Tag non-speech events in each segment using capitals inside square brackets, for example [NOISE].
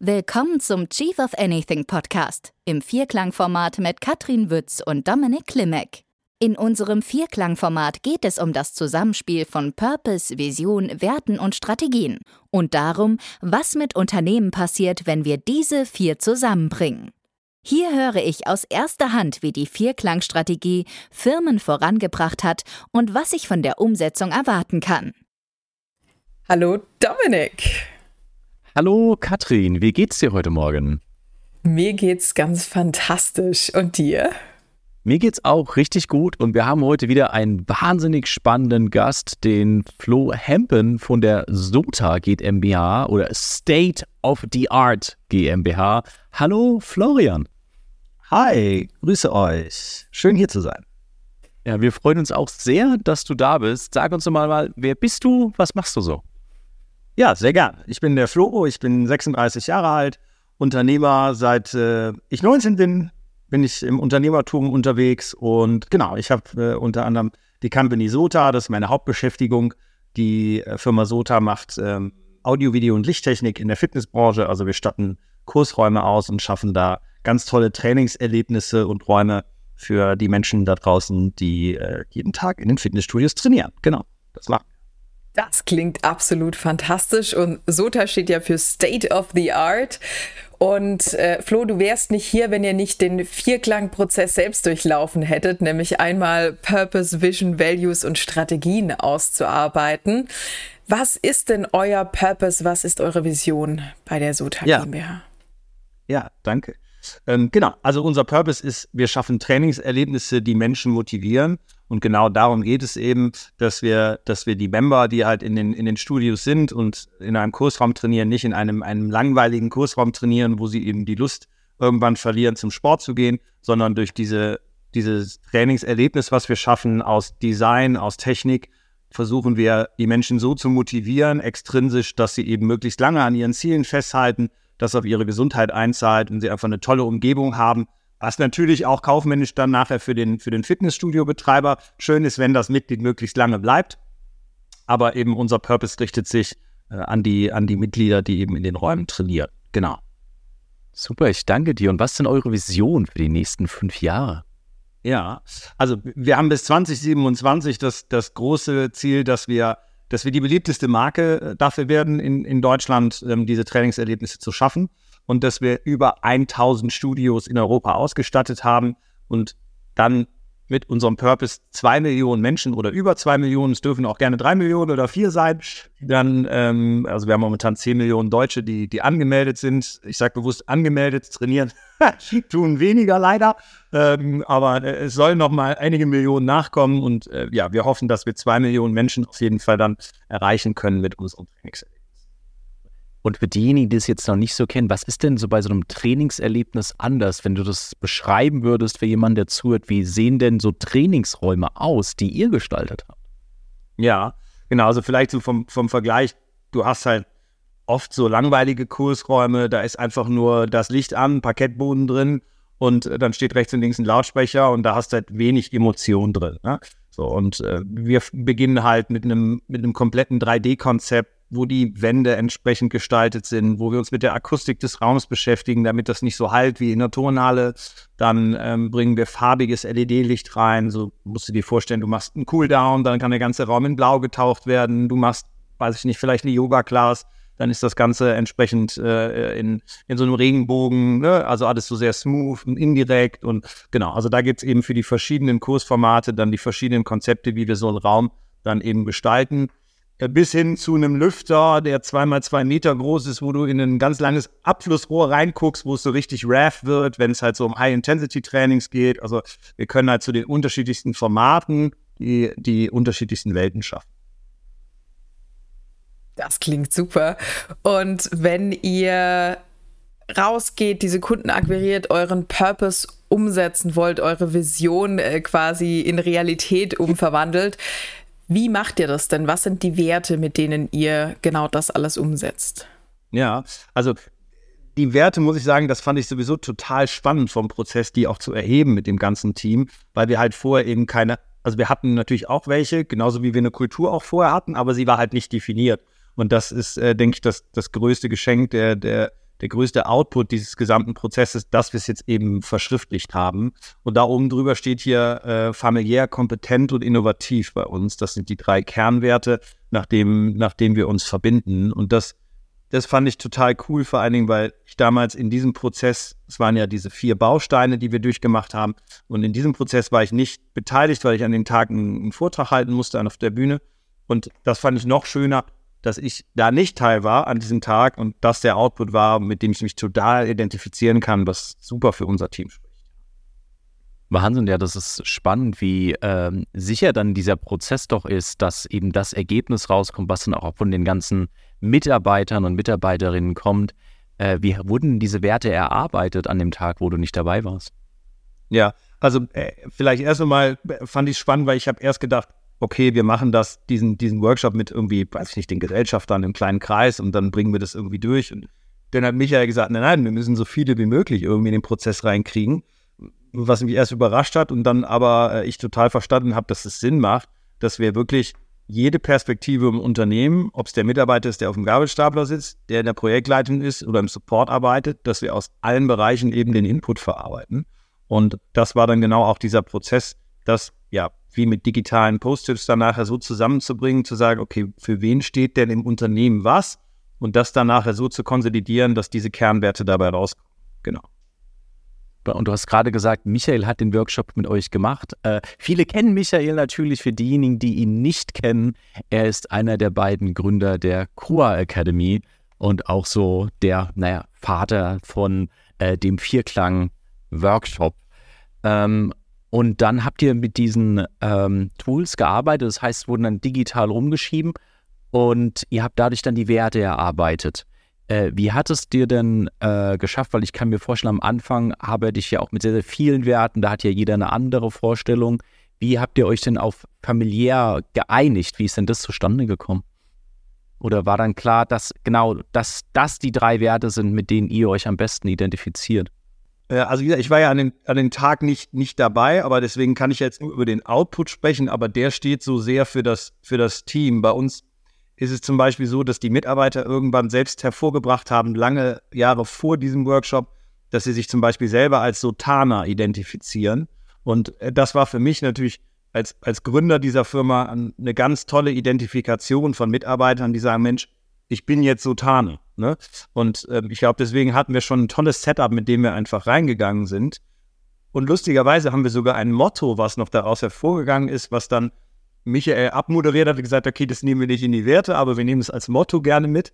Willkommen zum Chief of Anything Podcast im Vierklangformat mit Katrin Wütz und Dominik Klimek. In unserem Vierklangformat geht es um das Zusammenspiel von Purpose, Vision, Werten und Strategien und darum, was mit Unternehmen passiert, wenn wir diese vier zusammenbringen. Hier höre ich aus erster Hand, wie die Vierklangstrategie Firmen vorangebracht hat und was ich von der Umsetzung erwarten kann. Hallo Dominik. Hallo Katrin, wie geht's dir heute Morgen? Mir geht's ganz fantastisch. Und dir? Mir geht's auch richtig gut und wir haben heute wieder einen wahnsinnig spannenden Gast, den Flo Hempen von der SOTA GmbH oder State of the Art GmbH. Hallo Florian. Hi, grüße euch. Schön hier zu sein. Ja, wir freuen uns auch sehr, dass du da bist. Sag uns doch mal, wer bist du? Was machst du so? Ja, sehr gern. Ich bin der Flo, ich bin 36 Jahre alt, Unternehmer. Seit äh, ich 19 bin, bin ich im Unternehmertum unterwegs und genau, ich habe äh, unter anderem die Company Sota, das ist meine Hauptbeschäftigung. Die äh, Firma Sota macht ähm, Audio, Video und Lichttechnik in der Fitnessbranche. Also wir statten Kursräume aus und schaffen da ganz tolle Trainingserlebnisse und Räume für die Menschen da draußen, die äh, jeden Tag in den Fitnessstudios trainieren. Genau, das machen wir. Das klingt absolut fantastisch und SOTA steht ja für State of the Art. Und äh, Flo, du wärst nicht hier, wenn ihr nicht den Vierklangprozess selbst durchlaufen hättet, nämlich einmal Purpose, Vision, Values und Strategien auszuarbeiten. Was ist denn euer Purpose? Was ist eure Vision bei der SOTA ja. GmbH? Ja, danke. Ähm, genau, also unser Purpose ist, wir schaffen Trainingserlebnisse, die Menschen motivieren. Und genau darum geht es eben, dass wir, dass wir die Member, die halt in den, in den Studios sind und in einem Kursraum trainieren, nicht in einem, einem langweiligen Kursraum trainieren, wo sie eben die Lust irgendwann verlieren, zum Sport zu gehen, sondern durch diese, dieses Trainingserlebnis, was wir schaffen aus Design, aus Technik, versuchen wir, die Menschen so zu motivieren, extrinsisch, dass sie eben möglichst lange an ihren Zielen festhalten, das auf ihre Gesundheit einzahlt und sie einfach eine tolle Umgebung haben. Was natürlich auch kaufmännisch dann nachher für den, für den Fitnessstudio-Betreiber schön ist, wenn das Mitglied möglichst lange bleibt. Aber eben unser Purpose richtet sich äh, an, die, an die Mitglieder, die eben in den Räumen trainieren. Genau. Super, ich danke dir. Und was ist denn eure Vision für die nächsten fünf Jahre? Ja, also wir haben bis 2027 das, das große Ziel, dass wir dass wir die beliebteste Marke äh, dafür werden, in, in Deutschland ähm, diese Trainingserlebnisse zu schaffen und dass wir über 1000 Studios in Europa ausgestattet haben und dann mit unserem Purpose zwei Millionen Menschen oder über zwei Millionen, es dürfen auch gerne drei Millionen oder vier sein, dann, ähm, also wir haben momentan zehn Millionen Deutsche, die, die angemeldet sind. Ich sage bewusst angemeldet, trainieren [LAUGHS] tun weniger leider, ähm, aber äh, es sollen noch mal einige Millionen nachkommen und äh, ja, wir hoffen, dass wir zwei Millionen Menschen auf jeden Fall dann erreichen können mit unserem Trainingserlebnis. Und für diejenigen, die es jetzt noch nicht so kennen, was ist denn so bei so einem Trainingserlebnis anders, wenn du das beschreiben würdest für jemanden, der zuhört? Wie sehen denn so Trainingsräume aus, die ihr gestaltet habt? Ja, genau. Also vielleicht so vom, vom Vergleich, du hast halt oft so langweilige Kursräume, da ist einfach nur das Licht an, Parkettboden drin und äh, dann steht rechts und links ein Lautsprecher und da hast du halt wenig Emotion drin. Ne? So, und äh, wir beginnen halt mit einem, mit einem kompletten 3D-Konzept, wo die Wände entsprechend gestaltet sind, wo wir uns mit der Akustik des Raums beschäftigen, damit das nicht so halt wie in der Turnhalle. Dann ähm, bringen wir farbiges LED-Licht rein. So musst du dir vorstellen, du machst einen Cooldown, dann kann der ganze Raum in Blau getaucht werden. Du machst, weiß ich nicht, vielleicht eine Yoga-Class dann ist das Ganze entsprechend äh, in, in so einem Regenbogen, ne? also alles so sehr smooth und indirekt und genau, also da gibt es eben für die verschiedenen Kursformate dann die verschiedenen Konzepte, wie wir so einen Raum dann eben gestalten. Äh, bis hin zu einem Lüfter, der zweimal zwei Meter groß ist, wo du in ein ganz langes Abflussrohr reinguckst, wo es so richtig RAF wird, wenn es halt so um High-Intensity-Trainings geht. Also wir können halt zu den unterschiedlichsten Formaten die, die unterschiedlichsten Welten schaffen. Das klingt super. Und wenn ihr rausgeht, diese Kunden akquiriert, euren Purpose umsetzen wollt, eure Vision äh, quasi in Realität umverwandelt, wie macht ihr das denn? Was sind die Werte, mit denen ihr genau das alles umsetzt? Ja, also die Werte, muss ich sagen, das fand ich sowieso total spannend vom Prozess, die auch zu erheben mit dem ganzen Team, weil wir halt vorher eben keine, also wir hatten natürlich auch welche, genauso wie wir eine Kultur auch vorher hatten, aber sie war halt nicht definiert. Und das ist, äh, denke ich, das, das größte Geschenk der, der, der größte Output dieses gesamten Prozesses, dass wir es jetzt eben verschriftlicht haben. Und da oben drüber steht hier äh, familiär, kompetent und innovativ bei uns. Das sind die drei Kernwerte, nach dem, nach dem wir uns verbinden. Und das das fand ich total cool, vor allen Dingen, weil ich damals in diesem Prozess, es waren ja diese vier Bausteine, die wir durchgemacht haben, und in diesem Prozess war ich nicht beteiligt, weil ich an den Tag einen, einen Vortrag halten musste auf der Bühne. Und das fand ich noch schöner, dass ich da nicht Teil war an diesem Tag und das der Output war, mit dem ich mich total identifizieren kann, was super für unser Team spricht. Wahnsinn, ja, das ist spannend, wie ähm, sicher dann dieser Prozess doch ist, dass eben das Ergebnis rauskommt, was dann auch von den ganzen Mitarbeitern und Mitarbeiterinnen kommt. Äh, wie wurden diese Werte erarbeitet an dem Tag, wo du nicht dabei warst? Ja, also äh, vielleicht erst einmal fand ich es spannend, weil ich habe erst gedacht, okay, wir machen das, diesen, diesen Workshop mit irgendwie, weiß ich nicht, den Gesellschaftern im kleinen Kreis und dann bringen wir das irgendwie durch. Und dann hat Michael gesagt, nein, nein, wir müssen so viele wie möglich irgendwie in den Prozess reinkriegen. Was mich erst überrascht hat und dann aber äh, ich total verstanden habe, dass es Sinn macht, dass wir wirklich jede Perspektive im Unternehmen, ob es der Mitarbeiter ist, der auf dem Gabelstapler sitzt, der in der Projektleitung ist oder im Support arbeitet, dass wir aus allen Bereichen eben den Input verarbeiten. Und das war dann genau auch dieser Prozess, das ja wie mit digitalen Post-its dann nachher so zusammenzubringen, zu sagen, okay, für wen steht denn im Unternehmen was? Und das dann nachher so zu konsolidieren, dass diese Kernwerte dabei rauskommen. Genau. Und du hast gerade gesagt, Michael hat den Workshop mit euch gemacht. Äh, viele kennen Michael natürlich. Für diejenigen, die ihn nicht kennen, er ist einer der beiden Gründer der Kua Academy und auch so der, naja, Vater von äh, dem Vierklang Workshop. Ähm, und dann habt ihr mit diesen ähm, Tools gearbeitet, das heißt, wurden dann digital rumgeschrieben und ihr habt dadurch dann die Werte erarbeitet. Äh, wie hat es dir denn äh, geschafft? Weil ich kann mir vorstellen, am Anfang arbeite ich ja auch mit sehr, sehr vielen Werten, da hat ja jeder eine andere Vorstellung. Wie habt ihr euch denn auf familiär geeinigt? Wie ist denn das zustande gekommen? Oder war dann klar, dass genau, dass das die drei Werte sind, mit denen ihr euch am besten identifiziert? Äh, also wie gesagt, ich war ja an den, an den Tag nicht, nicht dabei, aber deswegen kann ich jetzt über den Output sprechen, aber der steht so sehr für das, für das Team. Bei uns ist es zum Beispiel so, dass die Mitarbeiter irgendwann selbst hervorgebracht haben, lange Jahre vor diesem Workshop, dass sie sich zum Beispiel selber als Sotana identifizieren. Und äh, das war für mich natürlich als, als Gründer dieser Firma eine ganz tolle Identifikation von Mitarbeitern, die sagen, Mensch, ich bin jetzt Sotane. Ne? Und äh, ich glaube, deswegen hatten wir schon ein tolles Setup, mit dem wir einfach reingegangen sind. Und lustigerweise haben wir sogar ein Motto, was noch daraus hervorgegangen ist, was dann Michael abmoderiert hat und gesagt, okay, das nehmen wir nicht in die Werte, aber wir nehmen es als Motto gerne mit.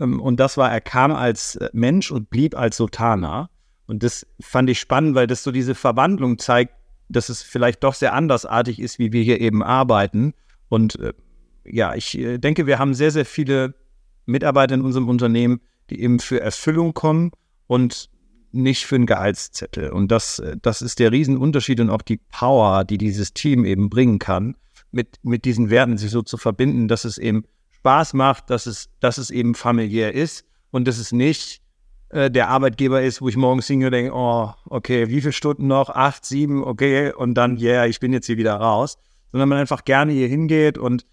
Ähm, und das war, er kam als äh, Mensch und blieb als Sotana. Und das fand ich spannend, weil das so diese Verwandlung zeigt, dass es vielleicht doch sehr andersartig ist, wie wir hier eben arbeiten. Und äh, ja, ich äh, denke, wir haben sehr, sehr viele Mitarbeiter in unserem Unternehmen, die eben für Erfüllung kommen und nicht für einen Gehaltszettel. Und das, das ist der Riesenunterschied und auch die Power, die dieses Team eben bringen kann mit, mit diesen Werten sich so zu verbinden, dass es eben Spaß macht, dass es, dass es eben familiär ist und dass es nicht äh, der Arbeitgeber ist, wo ich morgens hingehe und denke, oh, okay, wie viele Stunden noch? Acht, sieben, okay, und dann, yeah, ich bin jetzt hier wieder raus. Sondern man einfach gerne hier hingeht und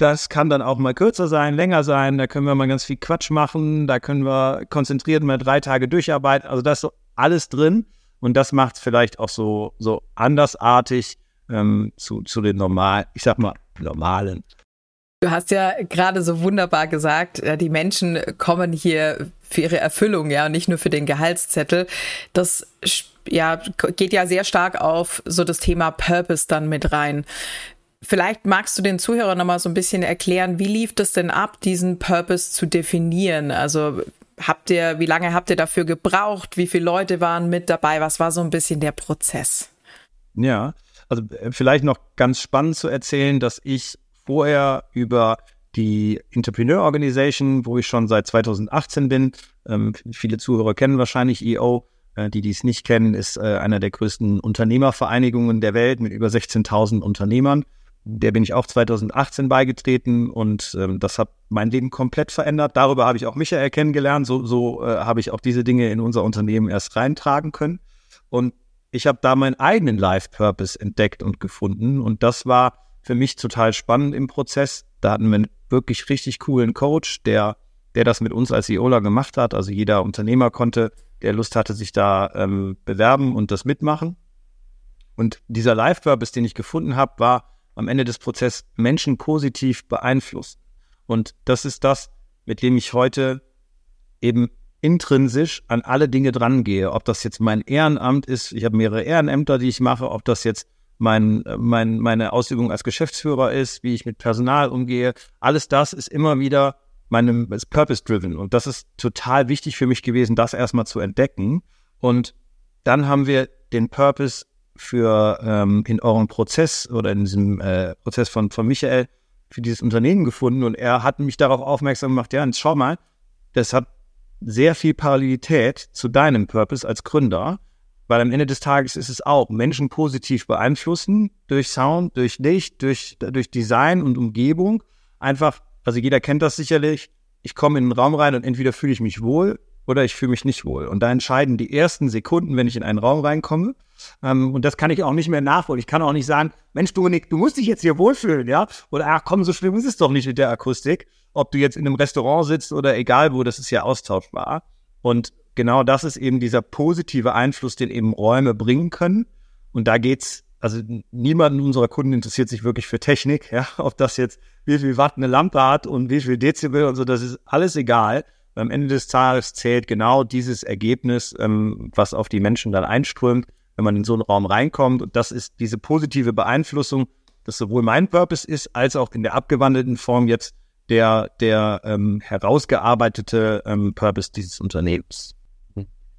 das kann dann auch mal kürzer sein, länger sein. Da können wir mal ganz viel Quatsch machen. Da können wir konzentriert mal drei Tage durcharbeiten. Also da ist so alles drin. Und das macht es vielleicht auch so, so andersartig ähm, zu, zu den normalen, ich sag mal, normalen. Du hast ja gerade so wunderbar gesagt, die Menschen kommen hier für ihre Erfüllung, ja, nicht nur für den Gehaltszettel. Das ja, geht ja sehr stark auf so das Thema Purpose dann mit rein. Vielleicht magst du den Zuhörern nochmal so ein bisschen erklären, wie lief das denn ab, diesen Purpose zu definieren? Also habt ihr, wie lange habt ihr dafür gebraucht? Wie viele Leute waren mit dabei? Was war so ein bisschen der Prozess? Ja, also äh, vielleicht noch ganz spannend zu erzählen, dass ich vorher über die Entrepreneur Organization, wo ich schon seit 2018 bin, ähm, viele Zuhörer kennen wahrscheinlich EO, äh, die dies nicht kennen, ist äh, einer der größten Unternehmervereinigungen der Welt mit über 16.000 Unternehmern. Der bin ich auch 2018 beigetreten und ähm, das hat mein Leben komplett verändert. Darüber habe ich auch Michael kennengelernt. So, so äh, habe ich auch diese Dinge in unser Unternehmen erst reintragen können. Und ich habe da meinen eigenen Life-Purpose entdeckt und gefunden. Und das war für mich total spannend im Prozess. Da hatten wir einen wirklich richtig coolen Coach, der der das mit uns als EOLA gemacht hat. Also jeder Unternehmer konnte, der Lust hatte, sich da ähm, bewerben und das mitmachen. Und dieser Life-Purpose, den ich gefunden habe, war am Ende des Prozesses Menschen positiv beeinflussen. Und das ist das, mit dem ich heute eben intrinsisch an alle Dinge drangehe. Ob das jetzt mein Ehrenamt ist, ich habe mehrere Ehrenämter, die ich mache, ob das jetzt mein, mein, meine Ausübung als Geschäftsführer ist, wie ich mit Personal umgehe. Alles das ist immer wieder meinem Purpose-driven. Und das ist total wichtig für mich gewesen, das erstmal zu entdecken. Und dann haben wir den Purpose für ähm, in eurem Prozess oder in diesem äh, Prozess von, von Michael für dieses Unternehmen gefunden und er hat mich darauf aufmerksam gemacht, ja, schau mal, das hat sehr viel Parallelität zu deinem Purpose als Gründer, weil am Ende des Tages ist es auch Menschen positiv beeinflussen durch Sound, durch Licht, durch, durch Design und Umgebung. Einfach, also jeder kennt das sicherlich. Ich komme in einen Raum rein und entweder fühle ich mich wohl oder ich fühle mich nicht wohl. Und da entscheiden die ersten Sekunden, wenn ich in einen Raum reinkomme. Ähm, und das kann ich auch nicht mehr nachholen. Ich kann auch nicht sagen, Mensch, Dominik, du musst dich jetzt hier wohlfühlen, ja? Oder ach komm, so schlimm ist es doch nicht mit der Akustik. Ob du jetzt in einem Restaurant sitzt oder egal wo, das ist ja austauschbar. Und genau das ist eben dieser positive Einfluss, den eben Räume bringen können. Und da geht's, also niemand unserer Kunden interessiert sich wirklich für Technik, ja, ob das jetzt wie viel Watt eine Lampe hat und wie viel Dezibel und so, das ist alles egal. Am Ende des Tages zählt genau dieses Ergebnis, ähm, was auf die Menschen dann einströmt, wenn man in so einen Raum reinkommt. Und das ist diese positive Beeinflussung, das sowohl mein Purpose ist, als auch in der abgewandelten Form jetzt der, der ähm, herausgearbeitete ähm, Purpose dieses Unternehmens.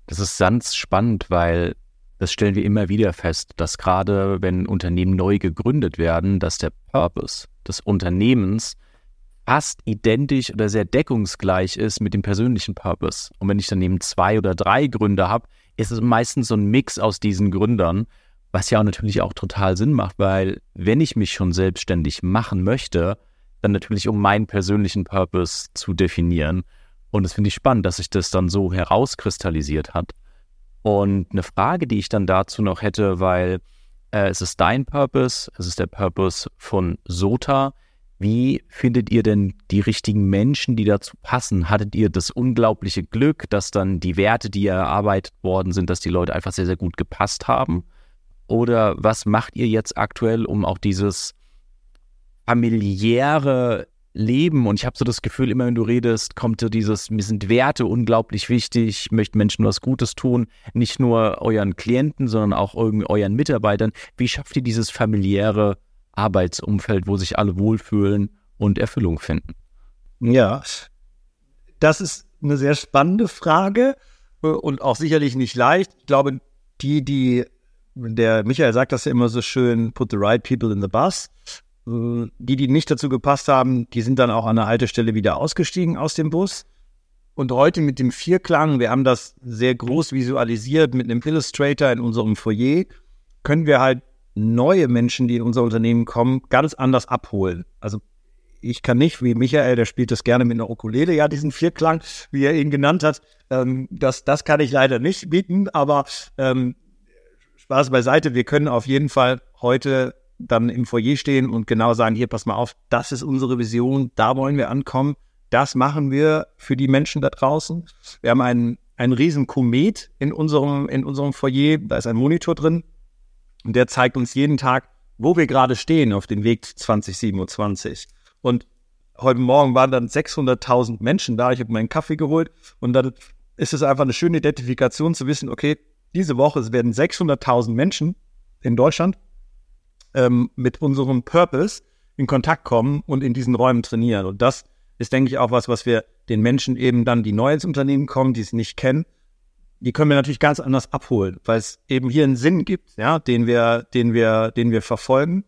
Das ist ganz spannend, weil das stellen wir immer wieder fest, dass gerade wenn Unternehmen neu gegründet werden, dass der Purpose des Unternehmens fast identisch oder sehr deckungsgleich ist mit dem persönlichen Purpose. Und wenn ich dann eben zwei oder drei Gründer habe, ist es meistens so ein Mix aus diesen Gründern, was ja auch natürlich auch total Sinn macht, weil wenn ich mich schon selbstständig machen möchte, dann natürlich um meinen persönlichen Purpose zu definieren. Und das finde ich spannend, dass sich das dann so herauskristallisiert hat. Und eine Frage, die ich dann dazu noch hätte, weil äh, es ist dein Purpose, es ist der Purpose von Sota. Wie findet ihr denn die richtigen Menschen, die dazu passen? Hattet ihr das unglaubliche Glück, dass dann die Werte, die erarbeitet worden sind, dass die Leute einfach sehr, sehr gut gepasst haben? Oder was macht ihr jetzt aktuell, um auch dieses familiäre Leben und ich habe so das Gefühl, immer wenn du redest, kommt so dieses, mir sind Werte unglaublich wichtig, ich möchte Menschen was Gutes tun, nicht nur euren Klienten, sondern auch euren Mitarbeitern. Wie schafft ihr dieses familiäre Arbeitsumfeld, wo sich alle wohlfühlen und Erfüllung finden? Ja, das ist eine sehr spannende Frage äh, und auch sicherlich nicht leicht. Ich glaube, die, die, der Michael sagt das ja immer so schön, put the right people in the bus. Äh, die, die nicht dazu gepasst haben, die sind dann auch an der Haltestelle wieder ausgestiegen aus dem Bus. Und heute mit dem Vierklang, wir haben das sehr groß visualisiert mit einem Illustrator in unserem Foyer, können wir halt neue Menschen, die in unser Unternehmen kommen, ganz anders abholen. Also ich kann nicht, wie Michael, der spielt das gerne mit einer Ukulele, ja, diesen Vierklang, wie er ihn genannt hat. Ähm, das, das kann ich leider nicht bieten, aber ähm, Spaß beiseite, wir können auf jeden Fall heute dann im Foyer stehen und genau sagen, hier, pass mal auf, das ist unsere Vision, da wollen wir ankommen, das machen wir für die Menschen da draußen. Wir haben einen, einen riesen Komet in unserem, in unserem Foyer, da ist ein Monitor drin und der zeigt uns jeden Tag, wo wir gerade stehen auf dem Weg 2027. Und heute Morgen waren dann 600.000 Menschen da, ich habe meinen Kaffee geholt und dann ist es einfach eine schöne Identifikation zu wissen, okay, diese Woche werden 600.000 Menschen in Deutschland ähm, mit unserem Purpose in Kontakt kommen und in diesen Räumen trainieren. Und das ist, denke ich, auch was, was wir den Menschen eben dann, die neu ins Unternehmen kommen, die es nicht kennen, die können wir natürlich ganz anders abholen, weil es eben hier einen Sinn gibt, ja, den wir, den wir, den wir verfolgen.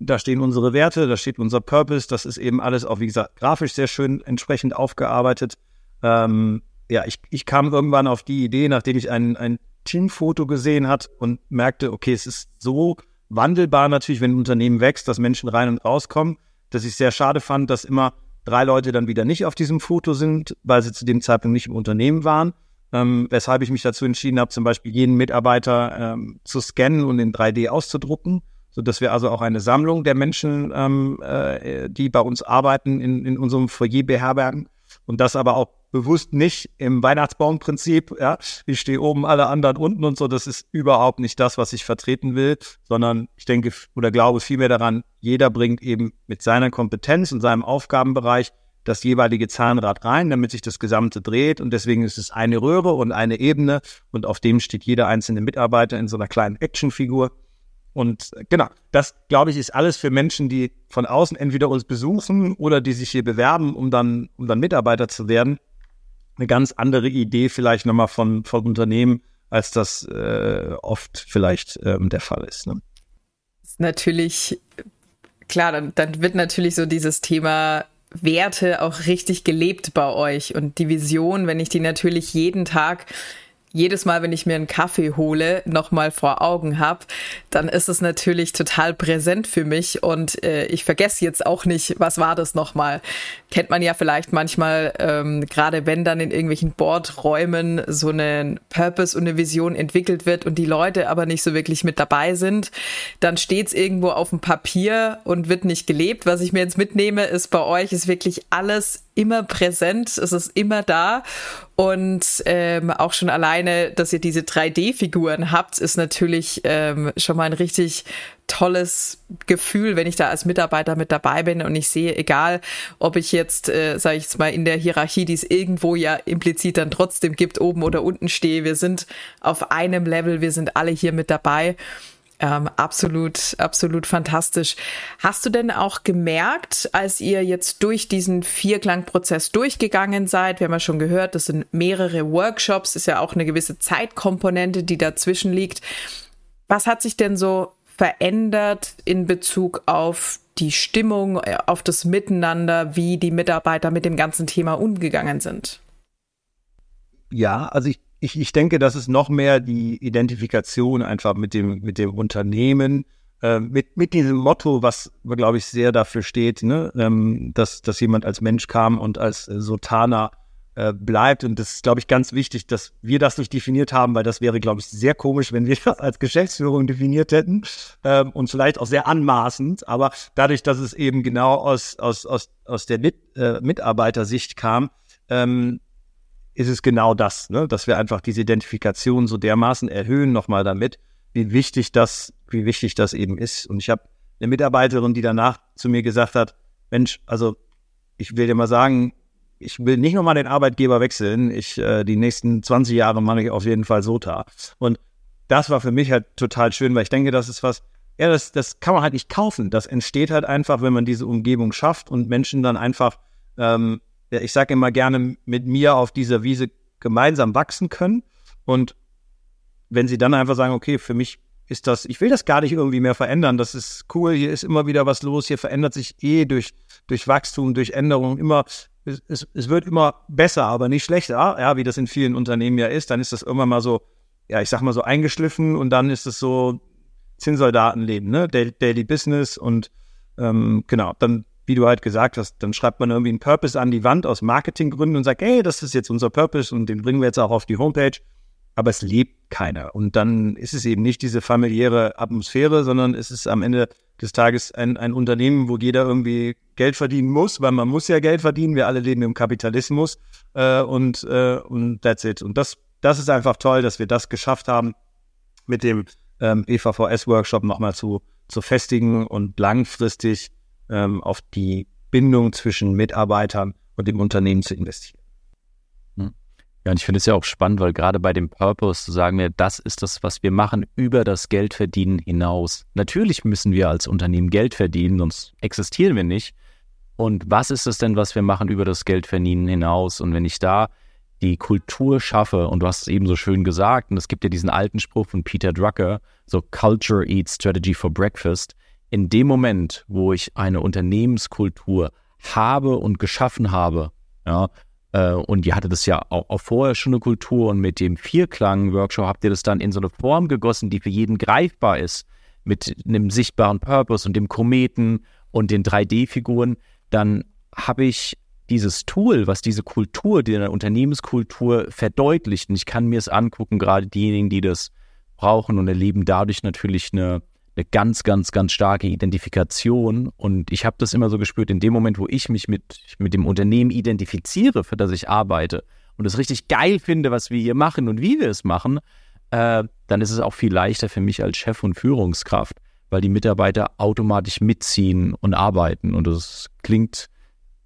Da stehen unsere Werte, da steht unser Purpose, das ist eben alles auch, wie gesagt, grafisch sehr schön entsprechend aufgearbeitet. Ähm, ja, ich, ich kam irgendwann auf die Idee, nachdem ich ein, ein Teamfoto gesehen hat und merkte, okay, es ist so wandelbar natürlich, wenn ein Unternehmen wächst, dass Menschen rein und rauskommen. Dass ich sehr schade fand, dass immer drei Leute dann wieder nicht auf diesem Foto sind, weil sie zu dem Zeitpunkt nicht im Unternehmen waren. Ähm, weshalb ich mich dazu entschieden habe, zum Beispiel jeden Mitarbeiter ähm, zu scannen und in 3D auszudrucken, so dass wir also auch eine Sammlung der Menschen, ähm, äh, die bei uns arbeiten, in, in unserem Foyer beherbergen. Und das aber auch bewusst nicht im Weihnachtsbaumprinzip, ja, ich stehe oben, alle anderen unten und so, das ist überhaupt nicht das, was ich vertreten will, sondern ich denke oder glaube vielmehr daran, jeder bringt eben mit seiner Kompetenz und seinem Aufgabenbereich das jeweilige Zahnrad rein, damit sich das Gesamte dreht. Und deswegen ist es eine Röhre und eine Ebene und auf dem steht jeder einzelne Mitarbeiter in so einer kleinen Actionfigur. Und äh, genau, das glaube ich ist alles für Menschen, die von außen entweder uns besuchen oder die sich hier bewerben, um dann, um dann Mitarbeiter zu werden. Eine ganz andere Idee vielleicht nochmal von, von Unternehmen, als das äh, oft vielleicht ähm, der Fall ist. Ne? ist natürlich klar, dann, dann wird natürlich so dieses Thema Werte auch richtig gelebt bei euch und die Vision, wenn ich die natürlich jeden Tag jedes Mal, wenn ich mir einen Kaffee hole, nochmal vor Augen habe, dann ist es natürlich total präsent für mich und äh, ich vergesse jetzt auch nicht, was war das nochmal. Kennt man ja vielleicht manchmal, ähm, gerade wenn dann in irgendwelchen Bordräumen so ein Purpose und eine Vision entwickelt wird und die Leute aber nicht so wirklich mit dabei sind, dann steht es irgendwo auf dem Papier und wird nicht gelebt. Was ich mir jetzt mitnehme, ist bei euch ist wirklich alles immer präsent, es ist immer da. Und ähm, auch schon alleine, dass ihr diese 3D-Figuren habt, ist natürlich ähm, schon mal ein richtig tolles Gefühl, wenn ich da als Mitarbeiter mit dabei bin und ich sehe, egal, ob ich jetzt, äh, sage ich jetzt mal, in der Hierarchie, die es irgendwo ja implizit dann trotzdem gibt, oben oder unten stehe, wir sind auf einem Level, wir sind alle hier mit dabei. Ähm, absolut, absolut fantastisch. Hast du denn auch gemerkt, als ihr jetzt durch diesen Vierklangprozess durchgegangen seid, wir haben ja schon gehört, das sind mehrere Workshops, ist ja auch eine gewisse Zeitkomponente, die dazwischen liegt. Was hat sich denn so verändert in Bezug auf die Stimmung, äh, auf das Miteinander, wie die Mitarbeiter mit dem ganzen Thema umgegangen sind? Ja, also ich ich, ich denke, das ist noch mehr die Identifikation einfach mit dem, mit dem Unternehmen, äh, mit, mit diesem Motto, was, glaube ich, sehr dafür steht, ne? ähm, dass, dass jemand als Mensch kam und als äh, Sotana äh, bleibt. Und das ist, glaube ich, ganz wichtig, dass wir das nicht definiert haben, weil das wäre, glaube ich, sehr komisch, wenn wir [LAUGHS] das als Geschäftsführung definiert hätten ähm, und vielleicht auch sehr anmaßend. Aber dadurch, dass es eben genau aus, aus, aus, aus der Mit, äh, Mitarbeitersicht kam, ähm, ist es genau das, ne? dass wir einfach diese Identifikation so dermaßen erhöhen nochmal damit, wie wichtig das, wie wichtig das eben ist. Und ich habe eine Mitarbeiterin, die danach zu mir gesagt hat, Mensch, also ich will dir mal sagen, ich will nicht nochmal den Arbeitgeber wechseln. Ich, äh, die nächsten 20 Jahre mache ich auf jeden Fall SOTA. Und das war für mich halt total schön, weil ich denke, das ist was, ja, das, das kann man halt nicht kaufen. Das entsteht halt einfach, wenn man diese Umgebung schafft und Menschen dann einfach ähm, ich sage immer gerne, mit mir auf dieser Wiese gemeinsam wachsen können. Und wenn sie dann einfach sagen, okay, für mich ist das, ich will das gar nicht irgendwie mehr verändern, das ist cool, hier ist immer wieder was los, hier verändert sich eh durch, durch Wachstum, durch Änderungen immer, es, es, es wird immer besser, aber nicht schlechter, ja, wie das in vielen Unternehmen ja ist, dann ist das irgendwann mal so, ja, ich sag mal so eingeschliffen und dann ist es so Zinssoldatenleben, ne, Daily Business und ähm, genau, dann wie du halt gesagt hast, dann schreibt man irgendwie einen Purpose an die Wand aus Marketinggründen und sagt, hey, das ist jetzt unser Purpose und den bringen wir jetzt auch auf die Homepage. Aber es lebt keiner. Und dann ist es eben nicht diese familiäre Atmosphäre, sondern es ist am Ende des Tages ein, ein Unternehmen, wo jeder irgendwie Geld verdienen muss, weil man muss ja Geld verdienen. Wir alle leben im Kapitalismus äh, und, äh, und that's it. Und das, das ist einfach toll, dass wir das geschafft haben, mit dem ähm, EVVS-Workshop nochmal zu, zu festigen und langfristig ähm, auf die Bindung zwischen Mitarbeitern und dem Unternehmen zu investieren. Hm. Ja, und ich finde es ja auch spannend, weil gerade bei dem Purpose sagen wir, das ist das, was wir machen über das Geldverdienen hinaus. Natürlich müssen wir als Unternehmen Geld verdienen, sonst existieren wir nicht. Und was ist es denn, was wir machen über das Geldverdienen hinaus? Und wenn ich da die Kultur schaffe, und du hast es eben so schön gesagt, und es gibt ja diesen alten Spruch von Peter Drucker, so Culture Eats Strategy for Breakfast, in dem Moment, wo ich eine Unternehmenskultur habe und geschaffen habe, ja, äh, und ihr hattet das ja auch, auch, vorher schon eine Kultur und mit dem Vierklang-Workshop habt ihr das dann in so eine Form gegossen, die für jeden greifbar ist, mit einem sichtbaren Purpose und dem Kometen und den 3D-Figuren, dann habe ich dieses Tool, was diese Kultur, die Unternehmenskultur verdeutlicht. Und ich kann mir es angucken, gerade diejenigen, die das brauchen und erleben dadurch natürlich eine eine ganz, ganz, ganz starke Identifikation. Und ich habe das immer so gespürt, in dem Moment, wo ich mich mit, mit dem Unternehmen identifiziere, für das ich arbeite und es richtig geil finde, was wir hier machen und wie wir es machen, äh, dann ist es auch viel leichter für mich als Chef und Führungskraft, weil die Mitarbeiter automatisch mitziehen und arbeiten. Und das klingt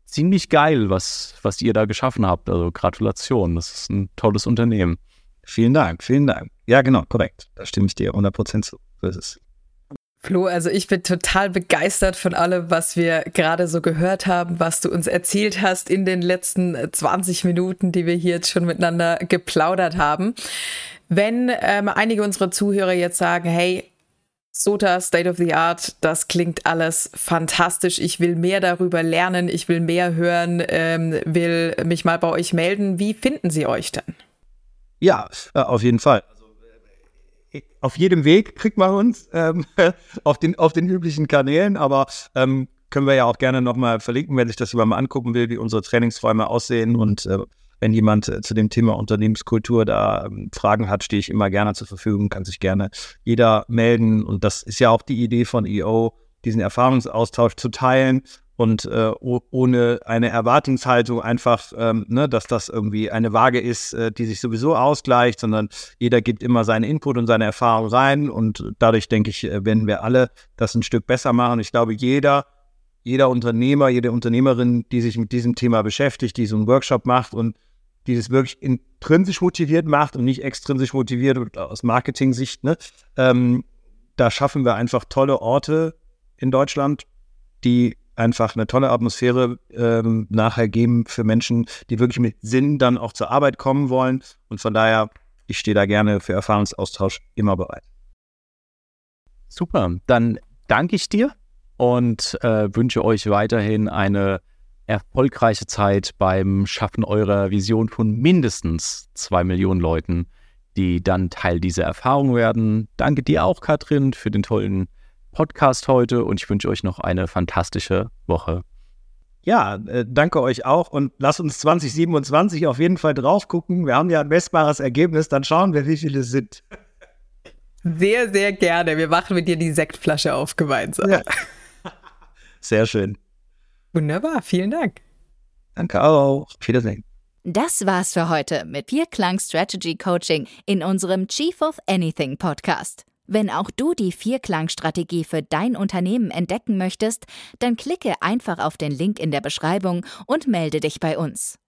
ziemlich geil, was, was ihr da geschaffen habt. Also Gratulation, das ist ein tolles Unternehmen. Vielen Dank, vielen Dank. Ja, genau, korrekt. Da stimme ich dir 100% zu. So ist. Flo, also ich bin total begeistert von allem, was wir gerade so gehört haben, was du uns erzählt hast in den letzten 20 Minuten, die wir hier jetzt schon miteinander geplaudert haben. Wenn ähm, einige unserer Zuhörer jetzt sagen, hey, SOTA, State of the Art, das klingt alles fantastisch. Ich will mehr darüber lernen, ich will mehr hören, ähm, will mich mal bei euch melden. Wie finden Sie euch denn? Ja, äh, auf jeden Fall. Auf jedem Weg kriegt man uns ähm, [LAUGHS] auf, den, auf den üblichen Kanälen, aber ähm, können wir ja auch gerne nochmal verlinken, wenn sich das jemand mal angucken will, wie unsere Trainingsräume aussehen und äh, wenn jemand äh, zu dem Thema Unternehmenskultur da ähm, Fragen hat, stehe ich immer gerne zur Verfügung, kann sich gerne jeder melden. Und das ist ja auch die Idee von EO, diesen Erfahrungsaustausch zu teilen und äh, ohne eine Erwartungshaltung einfach, ähm, ne, dass das irgendwie eine Waage ist, äh, die sich sowieso ausgleicht, sondern jeder gibt immer seinen Input und seine Erfahrung rein und dadurch denke ich, äh, werden wir alle das ein Stück besser machen. Ich glaube, jeder jeder Unternehmer, jede Unternehmerin, die sich mit diesem Thema beschäftigt, die so einen Workshop macht und die das wirklich intrinsisch motiviert macht und nicht extrinsisch motiviert aus Marketing-Sicht, ne? Ähm, da schaffen wir einfach tolle Orte in Deutschland, die einfach eine tolle Atmosphäre ähm, nachher geben für Menschen, die wirklich mit Sinn dann auch zur Arbeit kommen wollen. Und von daher, ich stehe da gerne für Erfahrungsaustausch immer bereit. Super, dann danke ich dir und äh, wünsche euch weiterhin eine erfolgreiche Zeit beim Schaffen eurer Vision von mindestens zwei Millionen Leuten, die dann Teil dieser Erfahrung werden. Danke dir auch, Katrin, für den tollen Podcast heute und ich wünsche euch noch eine fantastische Woche. Ja, äh, danke euch auch und lasst uns 2027 auf jeden Fall drauf gucken. Wir haben ja ein messbares Ergebnis, dann schauen wir, wie viele es sind. Sehr, sehr gerne. Wir machen mit dir die Sektflasche auf gemeinsam. Ja. [LAUGHS] Sehr schön. Wunderbar, vielen Dank. Danke auch. Auf Wiedersehen. Das war's für heute mit Vierklang Strategy Coaching in unserem Chief of Anything Podcast. Wenn auch du die Vierklang-Strategie für dein Unternehmen entdecken möchtest, dann klicke einfach auf den Link in der Beschreibung und melde dich bei uns.